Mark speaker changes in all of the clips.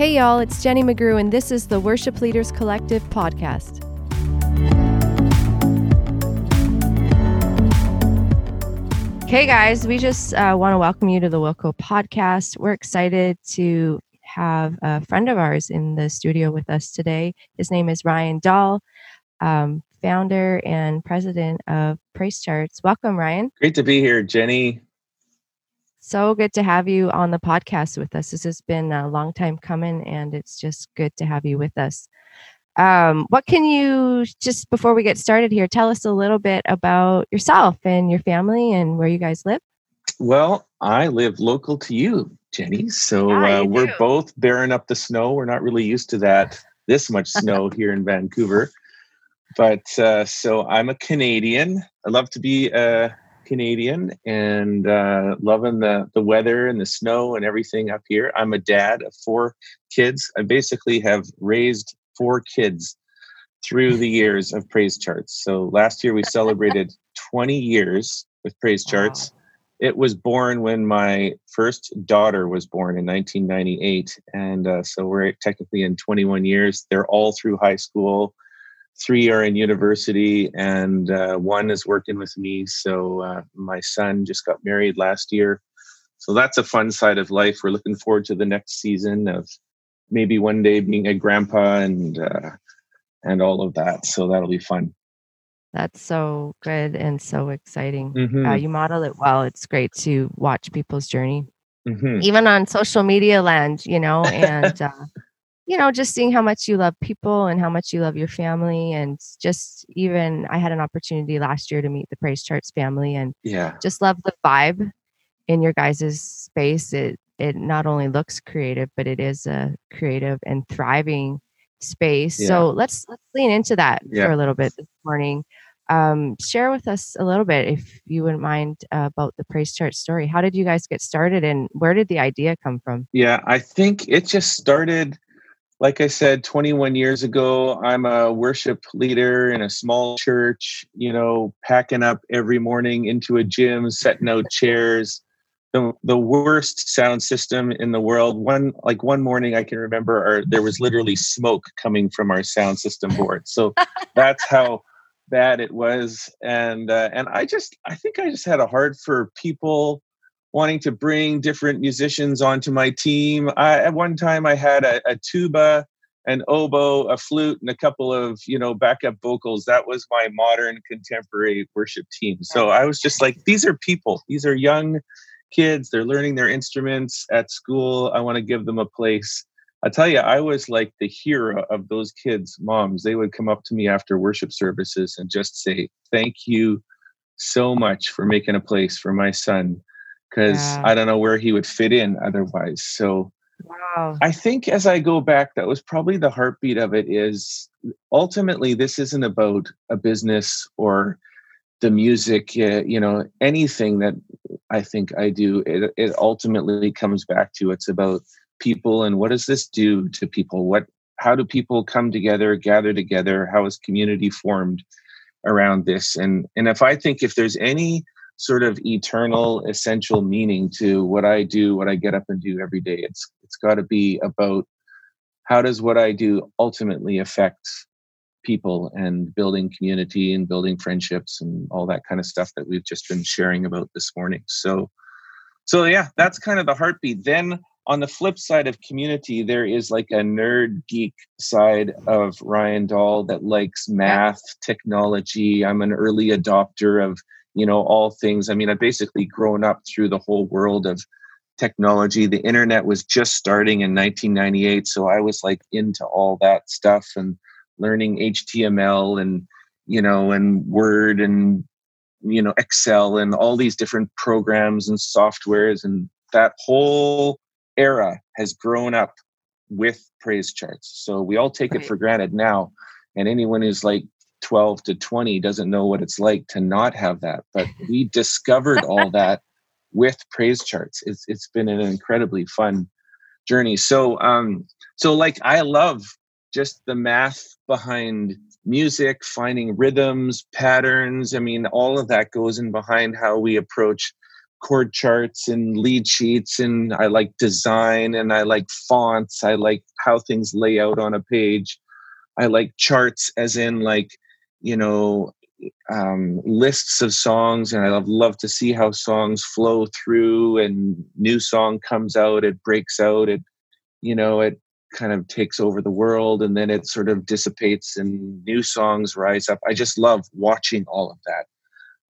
Speaker 1: Hey, y'all, it's Jenny McGrew, and this is the Worship Leaders Collective podcast. Hey, guys, we just uh, want to welcome you to the Wilco podcast. We're excited to have a friend of ours in the studio with us today. His name is Ryan Dahl, um, founder and president of Praise Charts. Welcome, Ryan.
Speaker 2: Great to be here, Jenny.
Speaker 1: So good to have you on the podcast with us. This has been a long time coming, and it's just good to have you with us. Um, what can you just before we get started here tell us a little bit about yourself and your family and where you guys live?
Speaker 2: Well, I live local to you, Jenny. So yeah, uh, we're do. both bearing up the snow. We're not really used to that this much snow here in Vancouver. But uh, so I'm a Canadian. I love to be a Canadian and uh, loving the the weather and the snow and everything up here. I'm a dad of four kids. I basically have raised four kids through the years of Praise Charts. So last year we celebrated 20 years with Praise Charts. Wow. It was born when my first daughter was born in 1998, and uh, so we're technically in 21 years. They're all through high school three are in university and uh, one is working with me. So uh, my son just got married last year. So that's a fun side of life. We're looking forward to the next season of maybe one day being a grandpa and uh, and all of that. So that'll be fun.
Speaker 1: That's so good and so exciting. Mm-hmm. Uh, you model it well. It's great to watch people's journey. Mm-hmm. even on social media land you know and uh, you know, just seeing how much you love people and how much you love your family. And just even, I had an opportunity last year to meet the Praise Charts family and
Speaker 2: yeah,
Speaker 1: just love the vibe in your guys' space. It, it not only looks creative, but it is a creative and thriving space. Yeah. So let's, let's lean into that yeah. for a little bit this morning. Um, share with us a little bit, if you wouldn't mind, uh, about the Praise Chart story. How did you guys get started and where did the idea come from?
Speaker 2: Yeah, I think it just started like I said, 21 years ago, I'm a worship leader in a small church, you know, packing up every morning into a gym, setting out chairs. The, the worst sound system in the world. One like one morning I can remember our, there was literally smoke coming from our sound system board. So that's how bad it was. And uh, and I just I think I just had a heart for people wanting to bring different musicians onto my team. I, at one time, I had a, a, tuba, an oboe, a flute, and a couple of you know backup vocals. That was my modern contemporary worship team. So I was just like, these are people. These are young kids. They're learning their instruments at school. I want to give them a place. I tell you, I was like the hero of those kids' moms. They would come up to me after worship services and just say, "Thank you." so much for making a place for my son because yeah. I don't know where he would fit in otherwise. So wow. I think as I go back, that was probably the heartbeat of it is ultimately this isn't about a business or the music, uh, you know, anything that I think I do, it, it ultimately comes back to it's about people and what does this do to people? What, how do people come together, gather together? How is community formed around this? And, and if I think if there's any, sort of eternal essential meaning to what I do, what I get up and do every day. It's it's got to be about how does what I do ultimately affect people and building community and building friendships and all that kind of stuff that we've just been sharing about this morning. So so yeah, that's kind of the heartbeat. Then on the flip side of community, there is like a nerd geek side of Ryan Dahl that likes math, technology. I'm an early adopter of you know all things. I mean i've basically grown up through the whole world of technology. The internet was just starting in 1998 so i was like into all that stuff and learning html and you know and word and you know excel and all these different programs and softwares. And that whole era has grown up with praise charts. So we all take right. it for granted now. And anyone who's like 12 to 20 doesn't know what it's like to not have that. But we discovered all that with praise charts. It's it's been an incredibly fun journey. So um so like I love just the math behind music, finding rhythms, patterns. I mean, all of that goes in behind how we approach chord charts and lead sheets and I like design and I like fonts. I like how things lay out on a page. I like charts as in like, you know, um, lists of songs and I love, love to see how songs flow through and new song comes out, it breaks out, it, you know, it kind of takes over the world and then it sort of dissipates and new songs rise up. I just love watching all of that.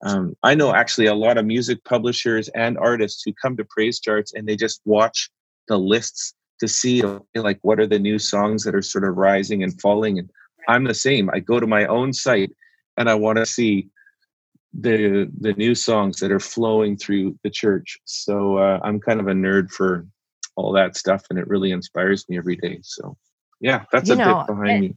Speaker 2: Um, I know actually a lot of music publishers and artists who come to praise charts and they just watch the lists to see like what are the new songs that are sort of rising and falling. And I'm the same. I go to my own site and I want to see the the new songs that are flowing through the church. So uh, I'm kind of a nerd for all that stuff, and it really inspires me every day. So yeah, that's you a know, bit behind it, me.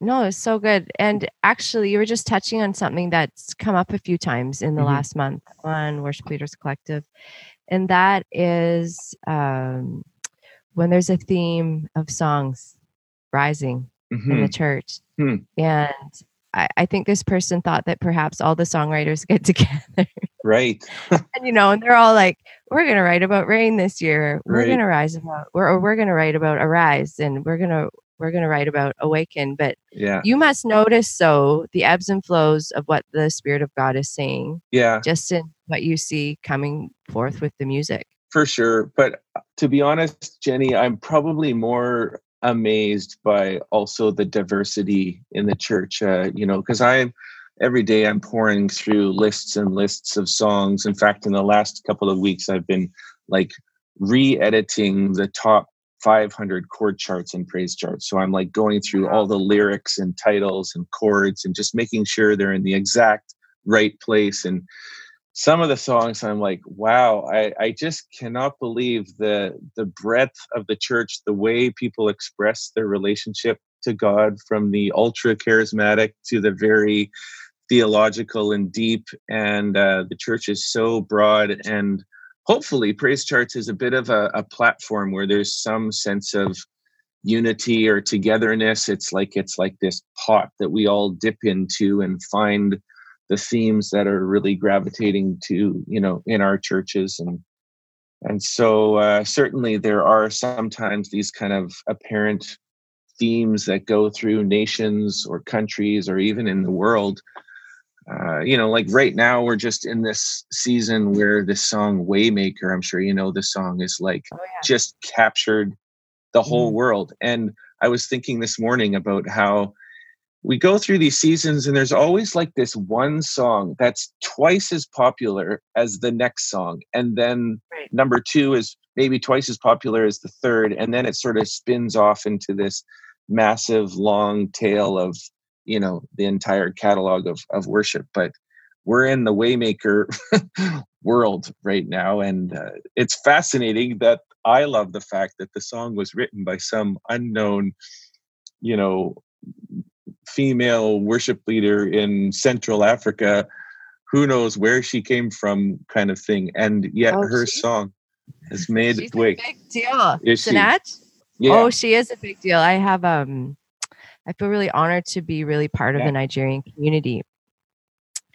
Speaker 1: No, it's so good. And actually, you were just touching on something that's come up a few times in the mm-hmm. last month on Worship Leaders Collective. And that is um, when there's a theme of songs rising mm-hmm. in the church. Mm. And I, I, think this person thought that perhaps all the songwriters get together.
Speaker 2: Right.
Speaker 1: and you know, and they're all like, we're gonna write about rain this year. We're right. gonna rise about or we're gonna write about arise and we're gonna we're going to write about awaken but
Speaker 2: yeah
Speaker 1: you must notice so the ebbs and flows of what the spirit of god is saying
Speaker 2: yeah
Speaker 1: just in what you see coming forth with the music
Speaker 2: for sure but uh, to be honest jenny i'm probably more amazed by also the diversity in the church uh, you know because i'm every day i'm pouring through lists and lists of songs in fact in the last couple of weeks i've been like re-editing the top 500 chord charts and praise charts. So I'm like going through all the lyrics and titles and chords and just making sure they're in the exact right place. And some of the songs I'm like, wow, I, I just cannot believe the the breadth of the church, the way people express their relationship to God from the ultra charismatic to the very theological and deep. And uh, the church is so broad and hopefully praise charts is a bit of a, a, platform where there's some sense of unity or togetherness it's like it's like this pot that we all dip into and find the themes that are really gravitating to you know in our churches and and so uh, certainly there are sometimes these kind of apparent themes that go through nations or countries or even in the world uh, you know, like right now we're just in this season where this song Waymaker, I'm sure you know this song is like oh, yeah. just captured the whole mm. world. And I was thinking this morning about how we go through these seasons and there's always like this one song that's twice as popular as the next song. And then right. number two is maybe twice as popular as the third. And then it sort of spins off into this massive long tail of you know the entire catalog of of worship but we're in the waymaker world right now and uh, it's fascinating that i love the fact that the song was written by some unknown you know female worship leader in central africa who knows where she came from kind of thing and yet oh, her she, song has made
Speaker 1: she's
Speaker 2: way
Speaker 1: a big deal is she? Yeah. oh she is a big deal i have um I feel really honored to be really part of yeah. the Nigerian community.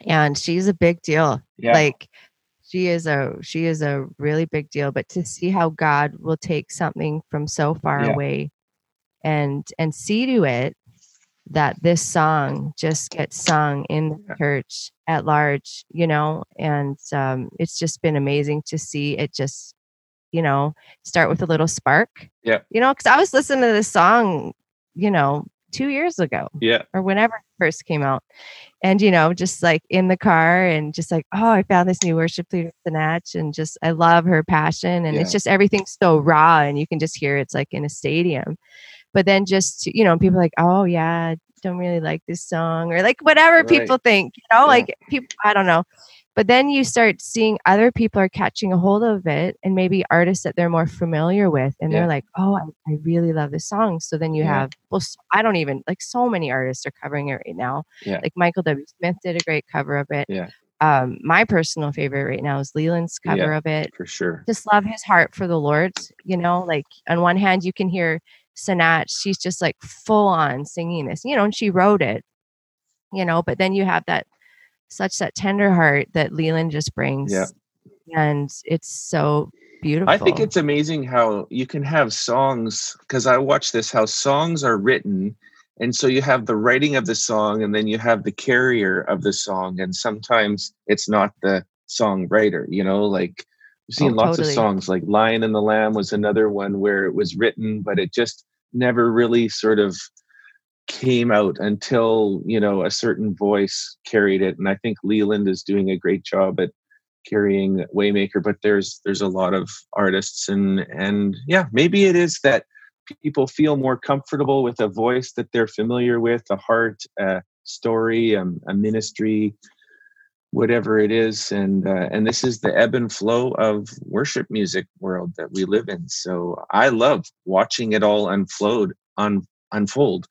Speaker 1: And she's a big deal. Yeah. Like she is a she is a really big deal. But to see how God will take something from so far away and and see to it that this song just gets sung in the church at large, you know, and um, it's just been amazing to see it just, you know, start with a little spark.
Speaker 2: Yeah.
Speaker 1: You know, because I was listening to this song, you know, two years ago.
Speaker 2: Yeah.
Speaker 1: Or whenever it first came out. And, you know, just like in the car and just like, oh, I found this new worship leader, Sinach. And just, I love her passion. And yeah. it's just everything's so raw and you can just hear it's like in a stadium. But then just, you know, people like, oh, yeah, don't really like this song or like whatever right. people think, you know, yeah. like people, I don't know. But then you start seeing other people are catching a hold of it and maybe artists that they're more familiar with. And yeah. they're like, oh, I, I, really love this song. So then you yeah. have, well, I don't even, like so many artists are covering it right now.
Speaker 2: Yeah.
Speaker 1: Like Michael W. Smith did a great cover of it.
Speaker 2: Yeah.
Speaker 1: Um, my personal favorite right now is Leeland's cover yeah, of it.
Speaker 2: For sure.
Speaker 1: Just love his heart for the Lord. You know, like on one hand, you can hear Sinach, she's just like full on singing this, you know, and she wrote it, you know, but then you have that such that tender heart that Leeland just brings.
Speaker 2: Yeah.
Speaker 1: and it's so beautiful.
Speaker 2: I think it's amazing how you can have songs because I watch this how songs are written and so you have the writing of the song and then you have the carrier of the song and sometimes it's not the songwriter, you know, like I've seen oh, lots totally. of songs like Lion and the Lamb was another one where it was written but it just never really sort of came out until you know a certain voice carried it and i think leeland is doing a great job at carrying waymaker but there's there's a lot of artists and and yeah maybe it is that people feel more comfortable with a voice that they're familiar with a heart a story um, a ministry whatever it is and uh, and this is the ebb and flow of worship music world that we live in. So i love watching it all unfold un, unfold.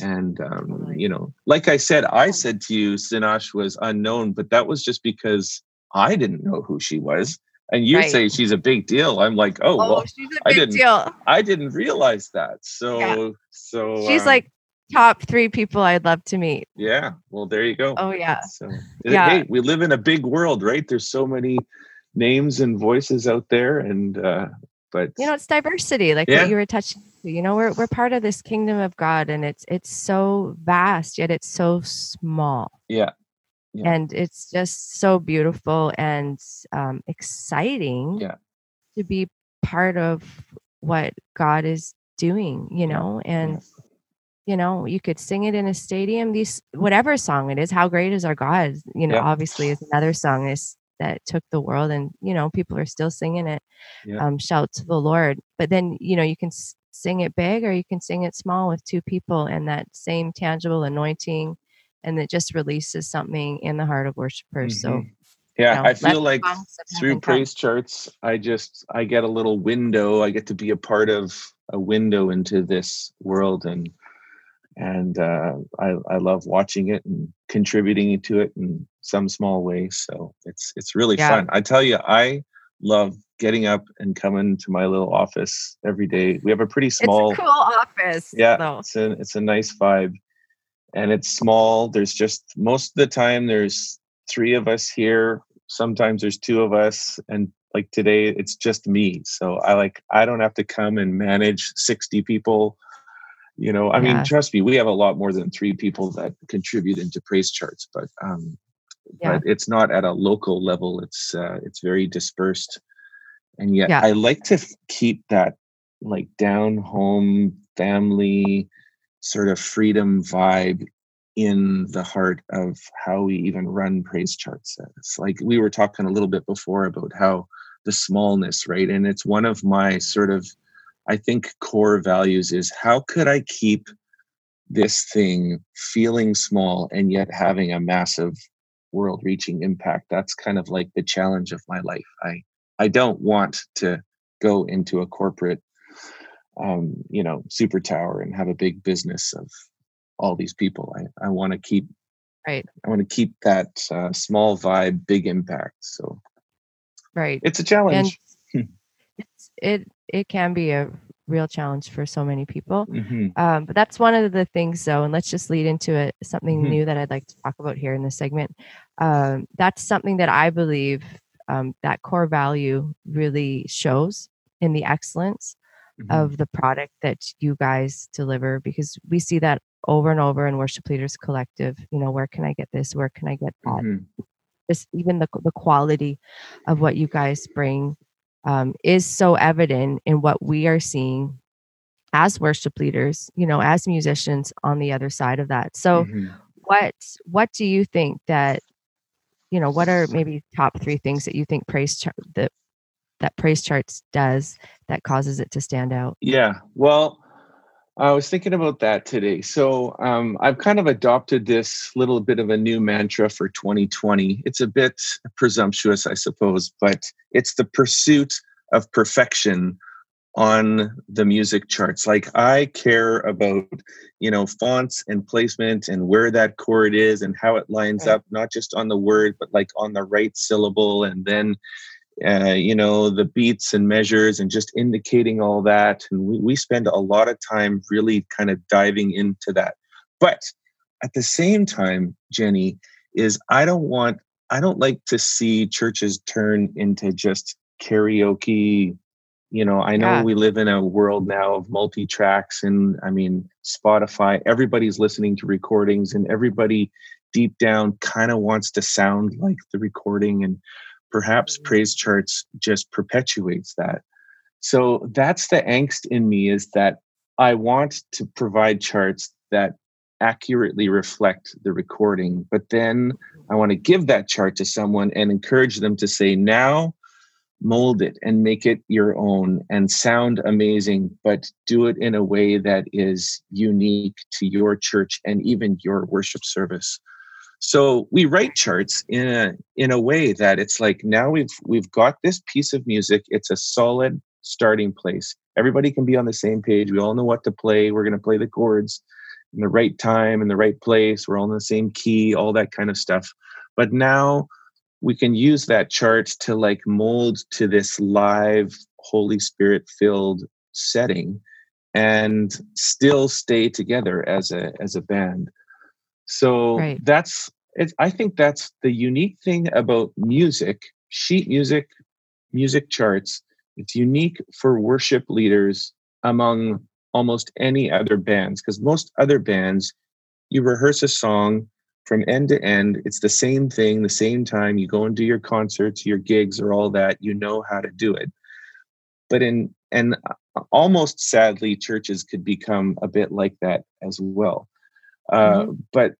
Speaker 2: And um, you know like i said i said to you sinach was unknown but that was just because i didn't know who she was. And you right. say she's a big deal. I'm like oh, oh well i didn't deal. i didn't realize that. So yeah. so
Speaker 1: she's um, like top three people i'd love to meet
Speaker 2: yeah well there you go
Speaker 1: oh yeah
Speaker 2: so yeah. hey we live in a big world right there's so many names and voices out there and uh but
Speaker 1: you know it's diversity like yeah. what you were touching you know we're we're part of this kingdom of god and it's it's so vast yet it's so small
Speaker 2: yeah,
Speaker 1: yeah. and it's just so beautiful and um exciting
Speaker 2: yeah
Speaker 1: to be part of what god is doing you know yeah. You know you could sing it in a stadium these whatever song it is how great is our god you know obviously is another song is that took the world and you know people are still singing it um shout to the lord. But then you know you can sing it big or you can sing it small with two people and that same tangible anointing and it just releases something in the heart of worshipers. Mm-hmm. so
Speaker 2: yeah you know, i feel like through praise come. charts i just i get a little window. I get to be a part of a window into this world and and uh, I, I love watching it and contributing to it in some small way so it's it's really yeah. fun i tell you i love getting up and coming to my little office every day. We have a pretty small
Speaker 1: a cool office.
Speaker 2: Yeah, though. it's a it's a nice vibe, and it's small. There's just most of the time there's three of us here. Sometimes there's two of us, and like today it's just me. So I like I don't have to come and manage sixty people. You know, I yeah. mean, trust me, we have a lot more than three people that contribute into praise charts, but um, yeah. but it's not at a local level. It's uh, it's very dispersed and yet yeah. i like to keep that like down home family sort of freedom vibe in the heart of how we even run praise charts it's like we were talking a little bit before about how the smallness right and it's one of my sort of i think core values is how could i keep this thing feeling small and yet having a massive world reaching impact that's kind of like the challenge of my life i I don't want to go into a corporate, um, you know, super tower and have a big business of all these people. I, I want to keep,
Speaker 1: right.
Speaker 2: I want to keep that uh, small vibe, big impact. So,
Speaker 1: right.
Speaker 2: It's a challenge.
Speaker 1: And it, it can be a real challenge for so many people. Mm-hmm. Um, but that's one of the things, though, and let's just lead into it. Something mm-hmm. new that I'd like to talk about here in this segment. Um, that's something that I believe um, that core value really shows in the excellence mm-hmm. of the product that you guys deliver because we see that over and over in worship leaders collective you know where can i get this where can i get that mm-hmm. this even the, the quality of what you guys bring um, is so evident in what we are seeing as worship leaders you know as musicians on the other side of that so mm-hmm. what what do you think that you know what are maybe top three things that you think praise chart that that praise charts does that causes it to stand out
Speaker 2: yeah well i was thinking about that today so um, i've kind of adopted this little bit of a new mantra for 2020 it's a bit presumptuous i suppose but it's the pursuit of perfection on the music charts. Like I care about, you know, fonts and placement and where that chord is and how it lines up, not just on the word, but like on the right syllable. And then, uh, you know, the beats and measures and just indicating all that. And we, we spend a lot of time really kind of diving into that. But at the same time, Jenny, is I don't want I don't like to see churches turn into just karaoke. You know, I know yeah. we live in a world now of multi tracks, and I mean, Spotify, everybody's listening to recordings, and everybody deep down kind of wants to sound like the recording. And perhaps praise charts just perpetuates that. So that's the angst in me is that I want to provide charts that accurately reflect the recording, but then I want to give that chart to someone and encourage them to say, now mold it and make it your own and sound amazing, but do it in a way that is unique to your church and even your worship service. So we write charts in a in a way that it's like now we've we've got this piece of music. It's a solid starting place. Everybody can be on the same page. We all know what to play. We're going to play the chords in the right time in the right place we're all in the same key all that kind of stuff but now we can use that chart to like mold to this live holy spirit filled setting and still stay together as a as a band so right. that's it, i think that's the unique thing about music sheet music music charts. It's unique for worship leaders among almost any other bands because most other bands you rehearse a song from end to end it's the same thing the same time you go and do your concerts your gigs or all that you know how to do it. But in and uh, almost sadly churches could become a bit like that as well uh, mm-hmm. but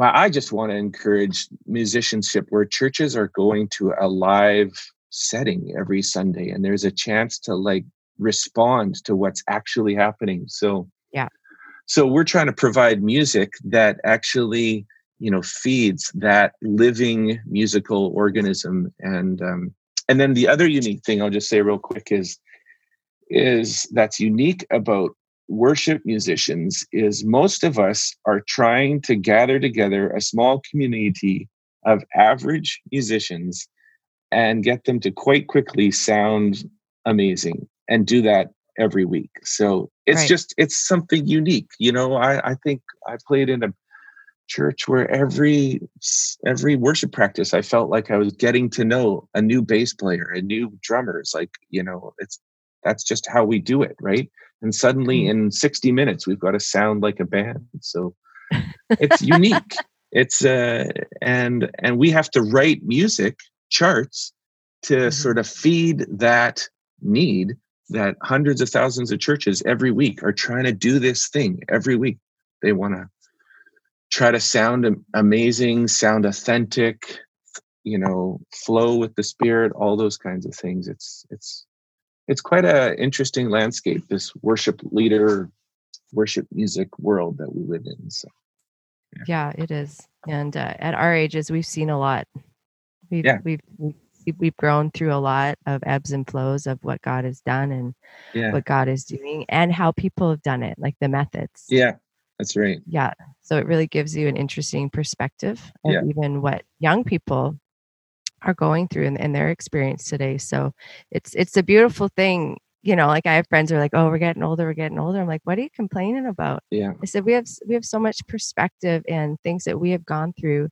Speaker 2: i just want to encourage musicianship where churches are going to a live setting every sunday and there's a chance to like respond to what's actually happening so
Speaker 1: yeah
Speaker 2: so we're trying to provide music that actually you know feeds that living musical organism and um, and then the other unique thing i'll just say real quick is is that's unique about worship musicians is most of us are trying to gather together a small community of average musicians and get them to quite quickly sound amazing and do that every week. So it's right. just it's something unique. You know, I, I think I played in a church where every every worship practice I felt like I was getting to know a new bass player, a new drummer. drummers. Like, you know, it's that's just how we do it, right? And suddenly mm-hmm. in 60 minutes we've got to sound like a band. So it's unique. It's uh and and we have to write music charts to mm-hmm. sort of feed that need that hundreds of thousands of churches every week are trying to do this thing every week. They want to try to sound amazing, sound authentic, you know, flow with the spirit, all those kinds of things. It's it's it's quite a interesting landscape, this worship leader, worship music world that we live in. So
Speaker 1: yeah, yeah it is. And uh, at our ages, we've seen a lot. We've, yeah. we've, we've we've grown through a lot of ebbs and flows of what God has done and yeah. what God is doing and how people have done it, like the methods.
Speaker 2: Yeah, that's right.
Speaker 1: Yeah. So it really gives you an interesting perspective of yeah. even what young people are going through in, in their experience today. So it's it's a beautiful thing. You know, like I have friends who are like, "Oh, we're getting older, we're getting older." I'm like, "What are you complaining about?"
Speaker 2: Yeah.
Speaker 1: I said, "We have we have so much perspective and things that we have gone through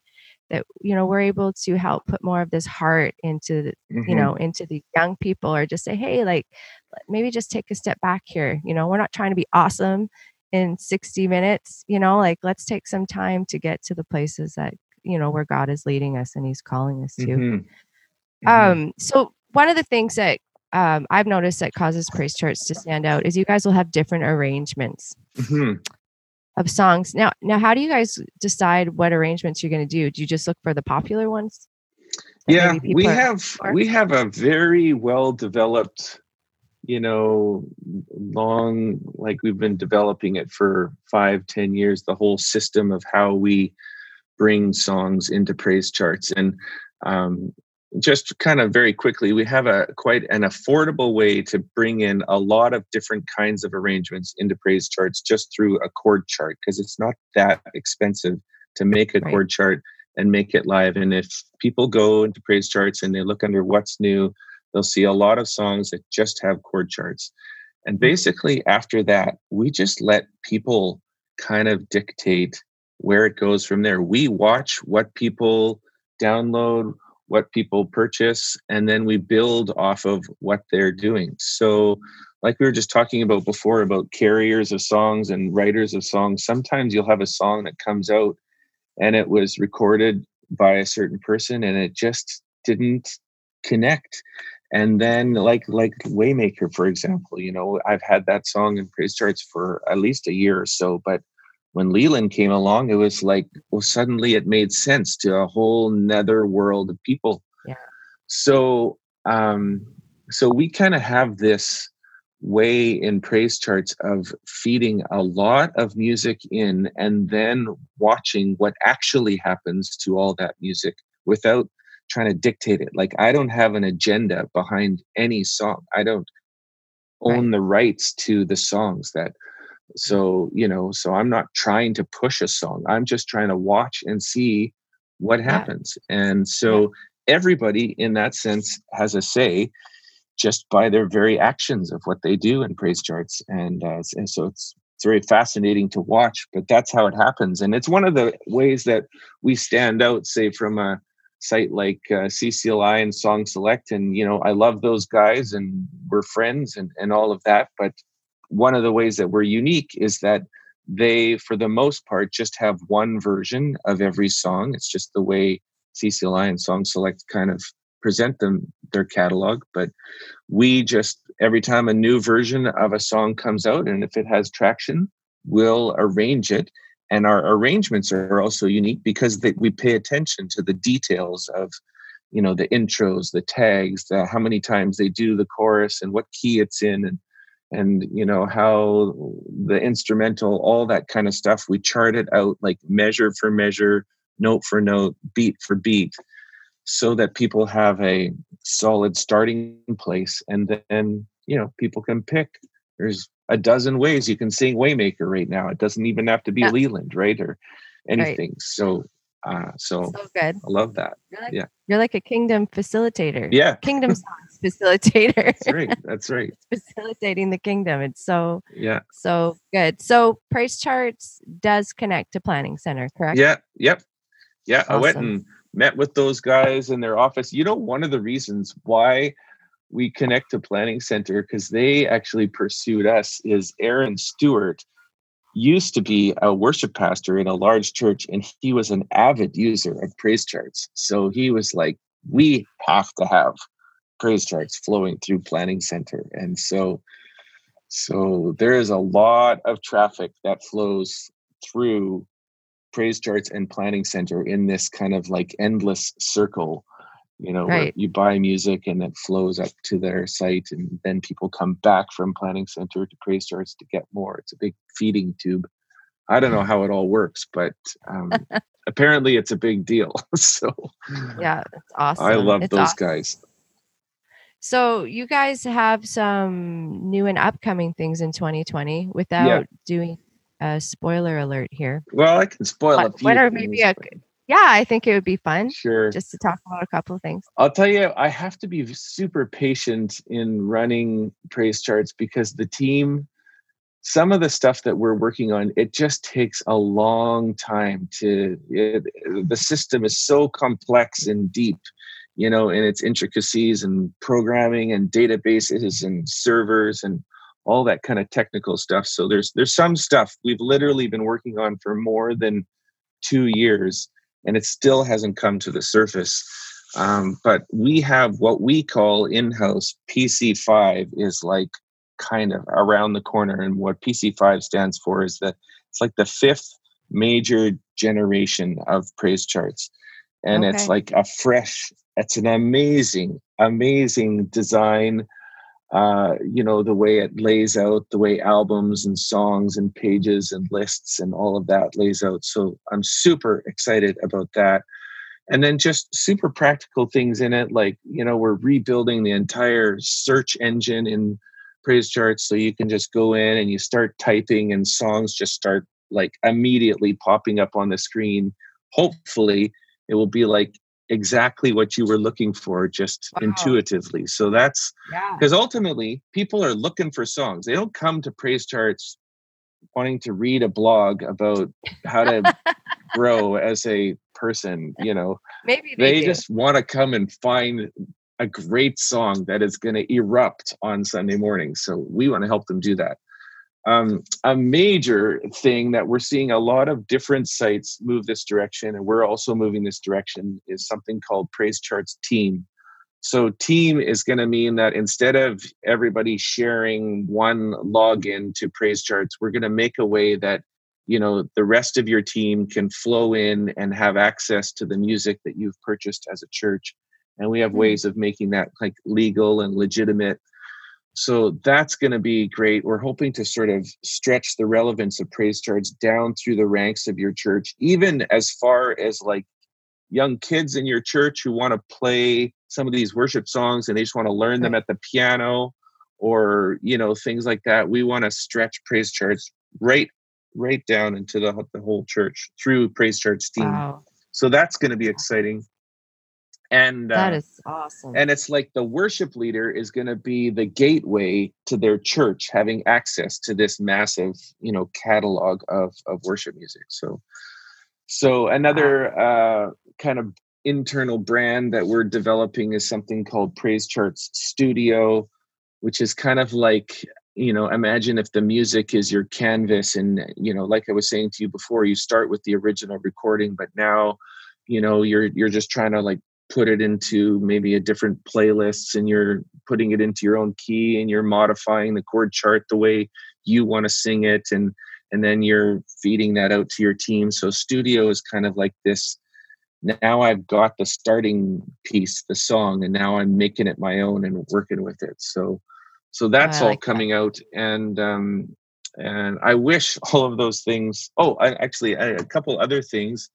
Speaker 1: that you know we're able to help put more of this heart into mm-hmm. you know into the young people or just say hey like maybe just take a step back here you know we're not trying to be awesome in 60 minutes you know like let's take some time to get to the places that you know where god is leading us and he's calling us to mm-hmm. Mm-hmm. um so one of the things that um, I've noticed that causes praise charts to stand out is you guys will have different arrangements. Mm-hmm of songs. Now, now, how do you guys decide what arrangements you're going to do? Do you just look for the popular ones?
Speaker 2: Yeah, we have we have a very well developed, you know, long like we've been developing it for five, ten years. The whole system of how we bring songs into praise charts, and um, just kind of very quickly, we have a quite an affordable way to bring in a lot of different kinds of arrangements into praise charts just through a chord chart because it's not that expensive to make a right. chord chart and make it live. And if people go into praise charts and they look under what's new, they'll see a lot of songs that just have chord charts. And mm-hmm. basically, after that, we just let people kind of dictate where it goes from there. We watch what people download what people purchase, and then we build off of what they're doing. So, like we were just talking about before about carriers of songs and writers of songs, sometimes you'll have a song that comes out and it was recorded by a certain person and it just didn't connect and then like like waymaker for example you know i've had that song in praise charts for at least a year or so but when Leeland came along, it was like, well, suddenly it made sense to a whole nether world of people.
Speaker 1: Yeah.
Speaker 2: So, um, so we kind of have this way in praise charts of feeding a lot of music in and then watching what actually happens to all that music without trying to dictate it. Like I don't have an agenda behind any song. I don't own right. the rights to the songs that so, you know, so I'm not trying to push a song. I'm just trying to watch and see what happens. And so everybody in that sense has a say just by their very actions of what they do in praise charts. And, uh, and so it's, it's very fascinating to watch, but that's how it happens. And it's one of the ways that we stand out, say, from a site like uh, CCLI and Song Select. And, you know, I love those guys and we're friends and, and all of that. But one of the ways that we're unique is that they, for the most part, just have one version of every song. It's just the way CCLI and Song Select kind of present them their catalog. But we just every time a new version of a song comes out, and if it has traction, we'll arrange it. And our arrangements are also unique because they, we pay attention to the details of, you know, the intros, the tags, the, how many times they do the chorus, and what key it's in, and and you know how the instrumental all that kind of stuff we chart it out like measure for measure note for note beat for beat so that people have a solid starting place and then you know people can pick there's a dozen ways you can sing waymaker right now it doesn't even have to be yeah. leeland right or anything right. so uh, so, so good. I love that.
Speaker 1: You're like,
Speaker 2: yeah.
Speaker 1: You're like a kingdom facilitator.
Speaker 2: Yeah.
Speaker 1: Kingdom songs facilitator.
Speaker 2: That's right. That's right.
Speaker 1: Facilitating the kingdom. It's so
Speaker 2: yeah.
Speaker 1: So good. So praise charts does connect to planning center, correct?
Speaker 2: Yeah. Yep. Yeah. Awesome. I went and met with those guys in their office. You know, one of the reasons why we connect to planning center because they actually pursued us is Aaron Stewart used to be a worship pastor in a large church and he was an avid user of praise charts so he was like we have to have praise charts flowing through planning center. And so so there is a lot of traffic that flows through praise charts and planning center in this kind of like endless circle you know right. you buy music and it flows up to their site and then people come back from planning center to praise charts to get more. It's a big feeding tube. I don't know how it all works but um, apparently it's a big deal. So
Speaker 1: yeah it's awesome.
Speaker 2: i love
Speaker 1: it's
Speaker 2: those awesome. guys
Speaker 1: so you guys have some new and upcoming things in 2020 without yeah. doing a spoiler alert here
Speaker 2: well i can spoil what, a few
Speaker 1: what are maybe a yeah, I think it would be fun.
Speaker 2: Sure.
Speaker 1: Just to talk about a couple of things.
Speaker 2: I'll tell you, I have to be super patient in running praise charts because the team, some of the stuff that we're working on, it just takes a long time to, it, the system is so complex and deep, you know, in its intricacies and programming and databases and servers and all that kind of technical stuff. So there's there's some stuff we've literally been working on for more than two years and it still hasn't come to the surface. Um, but we have what we call in-house PC5 is like kind of around the corner, and what PC5 stands for is that it's like the fifth major generation of praise charts, and okay. it's like a fresh. It's an amazing, amazing design uh, you know the way it lays out the way albums and songs and pages and lists and all of that lays out so i'm super excited about that and then just super practical things in it like you know we're rebuilding the entire search engine in praise charts so you can just go in and you start typing and songs just start like immediately popping up on the screen hopefully it will be like exactly what you were looking for just wow. intuitively. So that's because yeah. ultimately people are looking for songs. They don't come to praise charts wanting to read a blog about how to grow as a person you know
Speaker 1: maybe
Speaker 2: they, they just want to come and find a great song that is going to erupt on sunday morning so we want to help them do that. Um, a major thing that we're seeing a lot of different sites move this direction and we're also moving this direction is something called praise charts team. So team is going to mean that instead of everybody sharing one login to praise charts we're going to make a way that you know the rest of your team can flow in and have access to the music that you've purchased as a church and we have hmm. ways of making that like legal and legitimate. So that's going to be great. We're hoping to sort of stretch the relevance of praise charts down through the ranks of your church even as far as like young kids in your church who want to play some of these worship songs and they just want to learn them at the piano or you know things like that. We want to stretch praise charts right right down into the, the whole church through praise charts team. Wow. so that's going to be exciting and
Speaker 1: that uh, is awesome.
Speaker 2: and it's like the worship leader is going to be the gateway to their church having access to this massive you know catalog of of worship music. So so another uh, kind of internal brand that we're developing is something called Praise Charts Studio, which is kind of like you know imagine if the music is your canvas and you know like i was saying to you before you start with the original recording but now you know you're you're just trying to like put it into maybe a different playlists and you're putting it into your own key and you're modifying the chord chart the way you want to sing it and and then you're feeding that out to your team. So studio is kind of like this now i've got the starting piece the song and now i'm making it my own and working with it. So so that's like all coming that. out and um and i wish all of those things oh I, actually I, a couple other things.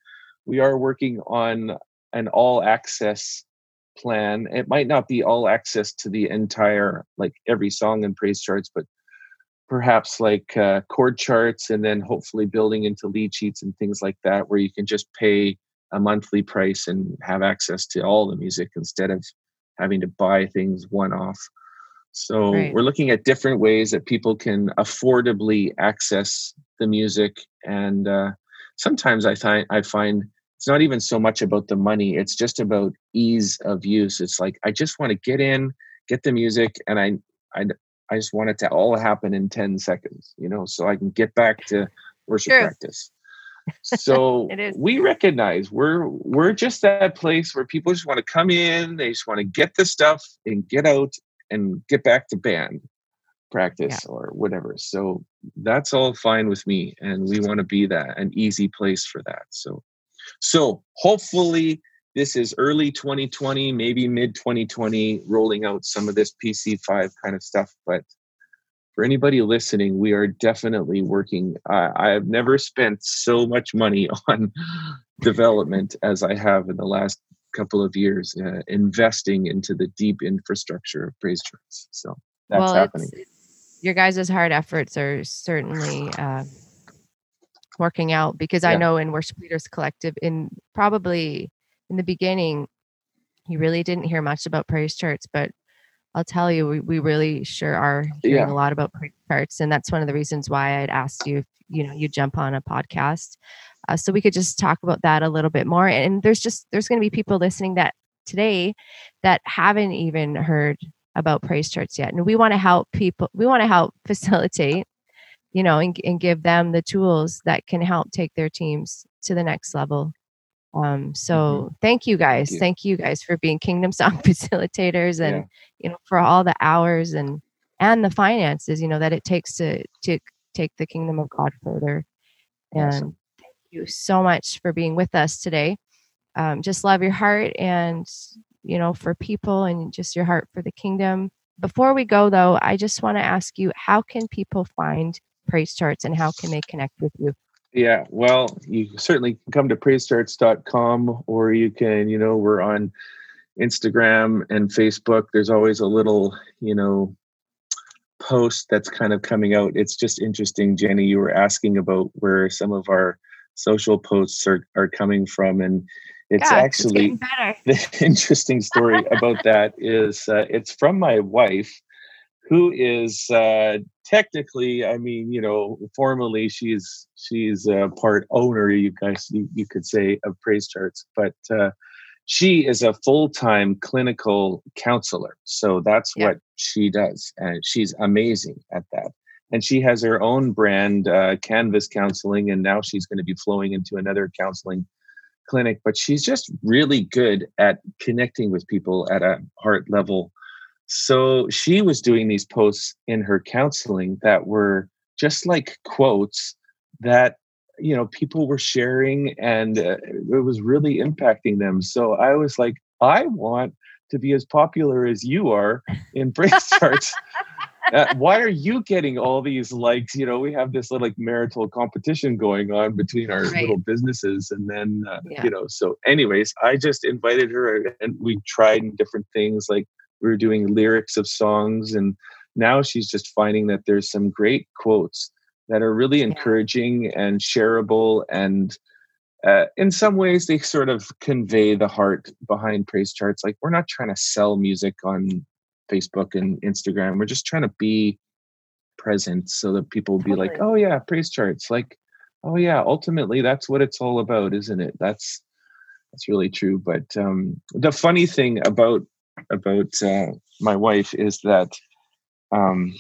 Speaker 2: We are working on an all access plan it might not be all access to the entire like every song in praise charts but perhaps like uh, chord charts and then hopefully building into lead sheets and things like that where you can just pay a monthly price and have access to all the music instead of having to buy things one off so right. we're looking at different ways that people can affordably access the music and uh, sometimes i find i find it's not even so much about the money it's just about ease of use it's like i just want to get in get the music and i i I just want it to all happen in 10 seconds, you know, so I can get back to worship sure. practice. So we recognize we're we're just that place where people just want to come in, they just want to get the stuff and get out and get back to band practice yeah. or whatever. So that's all fine with me. And we want to be that an easy place for that. So so hopefully this is early 2020, maybe mid 2020, rolling out some of this PC5 kind of stuff. But for anybody listening, we are definitely working. Uh, I have never spent so much money on development as I have in the last couple of years, uh, investing into the deep infrastructure of praise charts. So that's well, happening. It's,
Speaker 1: it's, your guys' hard efforts are certainly uh, working out because yeah. I know in Worship Leaders Collective, in probably in the beginning, you really didn't hear much about praise charts, but I'll tell you, we, we really sure are hearing yeah. a lot about praise charts. And that's one of the reasons why I'd asked you if, you know, you jump on a podcast. Uh, so we could just talk about that a little bit more. And there's just, there's going to be people listening that today that haven't even heard about praise charts yet. And we want to help people, we want to help facilitate, you know, and, and give them the tools that can help take their teams to the next level um, so mm-hmm. thank you guys. Thank you. thank you. guys for being Kingdom Song facilitators and yeah. you know for all the hours and and the finances you know that it takes to to take the kingdom of God further. And awesome. thank you so much for being with us today. Um, just love your heart and you know for people and just your heart for the kingdom. Before we go though, I just want to ask you how can people find praise charts and how can they connect with you?
Speaker 2: Yeah, well, you certainly can come to praisecharts.com or you can, you know, we're on Instagram and Facebook. There's always a little, you know, post that's kind of coming out. It's just interesting, Jenny. You were asking about where some of our social posts are, are coming from. And it's yeah, actually
Speaker 1: it's
Speaker 2: the interesting story about that is uh, it's from my wife who is uh, technically, I mean, you know, formally she's she's a part owner, you guys, you, you could say, of Praise Charts, but uh, she is a full time clinical counselor. So that's yeah. what she does, and she's amazing at that. And she has her own brand, uh, Canvas Counseling, and now she's going to be flowing into another counseling clinic. But she's just really good at connecting with people at a heart level so she was doing these posts in her counseling that were just like quotes that you know people were sharing and uh, it was really impacting them. So I was like, I want to be as popular as you are in Praise Charts. Uh, why are you getting all these likes? You know, we have this little like marital competition going on between our right. little businesses, and then uh, yeah. you know. So, anyways, I just invited her, and we tried different things like we were doing lyrics of songs and now she's just finding that there's some great quotes that are really encouraging and shareable and uh, in some ways they sort of convey the heart behind PraiseCharts. Like we're not trying to sell music on facebook and instagram. We're just trying to be present so that people will be totally. like oh yeah PraiseCharts. Like oh yeah ultimately that's what it's all about isn't it? That's that's really true but um the funny thing about about uh, my wife is that um,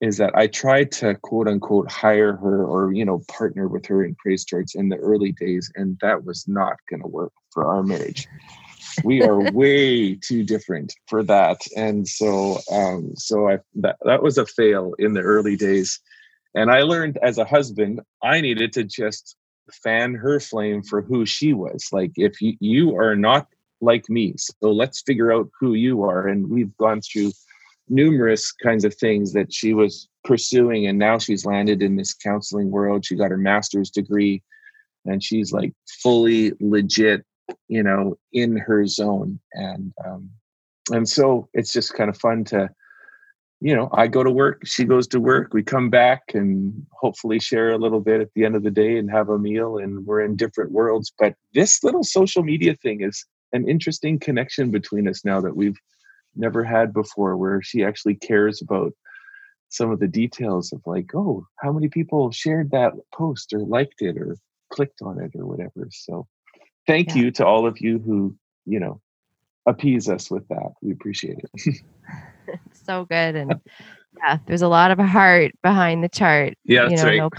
Speaker 2: is that I tried to quote unquote hire her or you know partner with her in PraiseCharts in the early days, and that was not going to work for our marriage. we are way too different for that, and so um, so I that that was a fail in the early days. And I learned as a husband, I needed to just fan her flame for who she was. Like if you, you are not like me. So let's figure out who you are. And we've gone through numerous kinds of things that she was pursuing. And now she's landed in this counseling world. She got her master's degree and she's like fully legit, you know, in her zone. And, um, and so it's just kind of fun to, you know, I go to work, she goes to work, we come back and hopefully share a little bit at the end of the day and have a meal and we're in different worlds. But this little social media thing is an interesting connection between us now that we've never had before where she actually cares about some of the details of like oh how many people shared that post or liked it or clicked on it or whatever so thank yeah. you to all of you who you know appease us with that we appreciate it
Speaker 1: so good and yeah there's a lot of heart behind the chart
Speaker 2: yeah you know right. no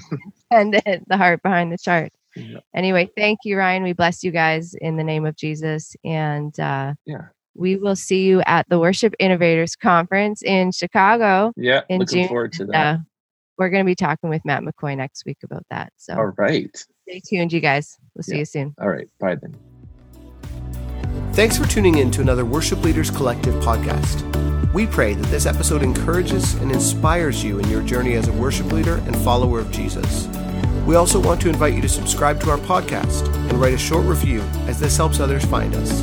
Speaker 1: intended the heart behind the chart yeah. Anyway, thank you, Ryan. We bless you guys in the name of Jesus. And uh,
Speaker 2: yeah,
Speaker 1: we will see you at the Worship Innovators Conference in Chicago.
Speaker 2: Yeah,
Speaker 1: in
Speaker 2: looking
Speaker 1: June.
Speaker 2: forward to that. Uh,
Speaker 1: we're going to be talking with Matt McCoy next week about that. So,
Speaker 2: all right.
Speaker 1: Stay tuned, you guys. We'll see yeah. you soon.
Speaker 2: All right. Bye then.
Speaker 3: Thanks for tuning in to another Worship Leaders Collective podcast. We pray that this episode encourages and inspires you in your journey as a worship leader and follower of Jesus. We also want to invite you to subscribe to our podcast and write a short review as this helps others find us.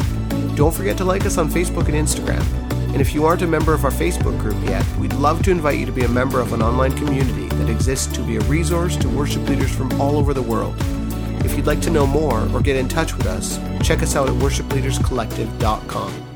Speaker 3: Don't forget to like us on Facebook and Instagram. And if you aren't a member of our Facebook group yet, we'd love to invite you to be a member of an online community that exists to be a resource to worship leaders from all over the world. If you'd like to know more or get in touch with us, check us out at worshipleaderscollective.com.